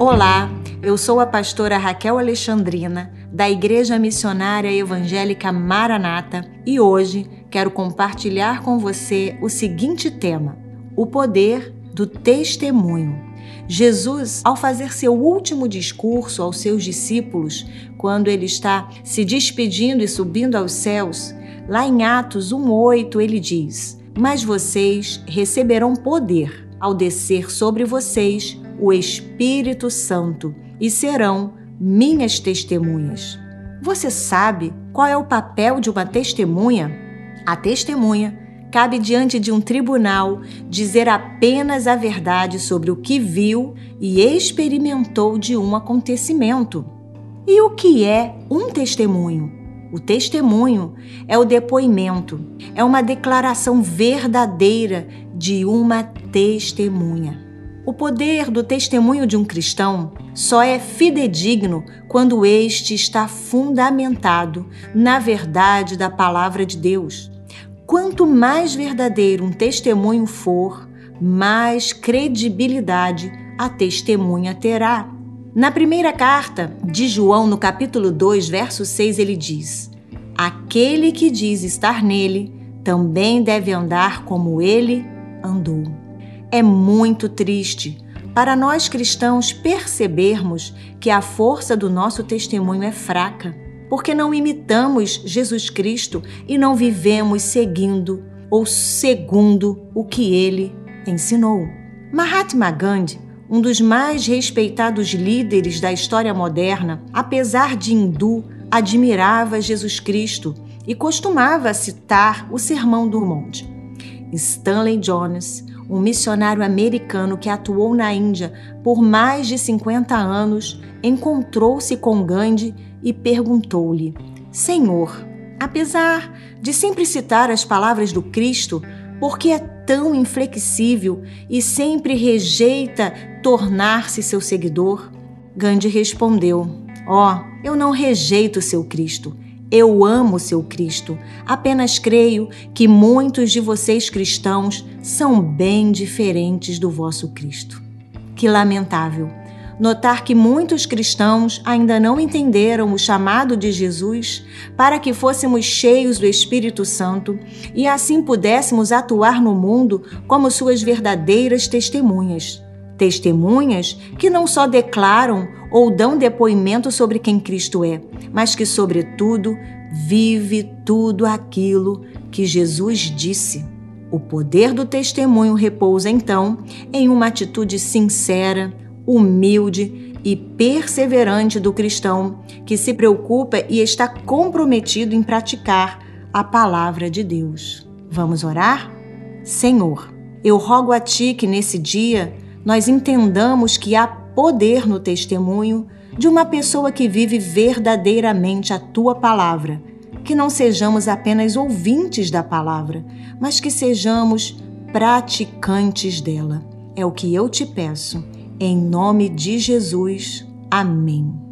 Olá, eu sou a pastora Raquel Alexandrina, da Igreja Missionária Evangélica Maranata, e hoje quero compartilhar com você o seguinte tema: o poder do testemunho. Jesus, ao fazer seu último discurso aos seus discípulos, quando ele está se despedindo e subindo aos céus, lá em Atos 1:8 ele diz: "Mas vocês receberão poder ao descer sobre vocês o Espírito Santo e serão minhas testemunhas." Você sabe qual é o papel de uma testemunha? A testemunha cabe diante de um tribunal dizer apenas a verdade sobre o que viu e experimentou de um acontecimento. E o que é um testemunho? O testemunho é o depoimento, é uma declaração verdadeira de uma testemunha. O poder do testemunho de um cristão só é fidedigno quando este está fundamentado na verdade da palavra de Deus. Quanto mais verdadeiro um testemunho for, mais credibilidade a testemunha terá. Na primeira carta de João, no capítulo 2, verso 6, ele diz: Aquele que diz estar nele também deve andar como ele andou. É muito triste para nós cristãos percebermos que a força do nosso testemunho é fraca porque não imitamos Jesus Cristo e não vivemos seguindo ou segundo o que ele ensinou. Mahatma Gandhi, um dos mais respeitados líderes da história moderna, apesar de hindu, admirava Jesus Cristo e costumava citar o Sermão do Monte. Stanley Jones, um missionário americano que atuou na Índia por mais de 50 anos, encontrou-se com Gandhi e perguntou-lhe: Senhor, apesar de sempre citar as palavras do Cristo, por que é tão inflexível e sempre rejeita tornar-se seu seguidor? Gandhi respondeu: Ó, oh, eu não rejeito seu Cristo. Eu amo seu Cristo. Apenas creio que muitos de vocês cristãos são bem diferentes do vosso Cristo. Que lamentável notar que muitos cristãos ainda não entenderam o chamado de Jesus para que fôssemos cheios do Espírito Santo e assim pudéssemos atuar no mundo como suas verdadeiras testemunhas. Testemunhas que não só declaram ou dão depoimento sobre quem Cristo é, mas que, sobretudo, vive tudo aquilo que Jesus disse. O poder do testemunho repousa, então, em uma atitude sincera, humilde e perseverante do cristão que se preocupa e está comprometido em praticar a palavra de Deus. Vamos orar? Senhor, eu rogo a Ti que nesse dia nós entendamos que há poder no testemunho de uma pessoa que vive verdadeiramente a Tua palavra. Que não sejamos apenas ouvintes da palavra, mas que sejamos praticantes dela. É o que eu te peço em nome de Jesus. Amém.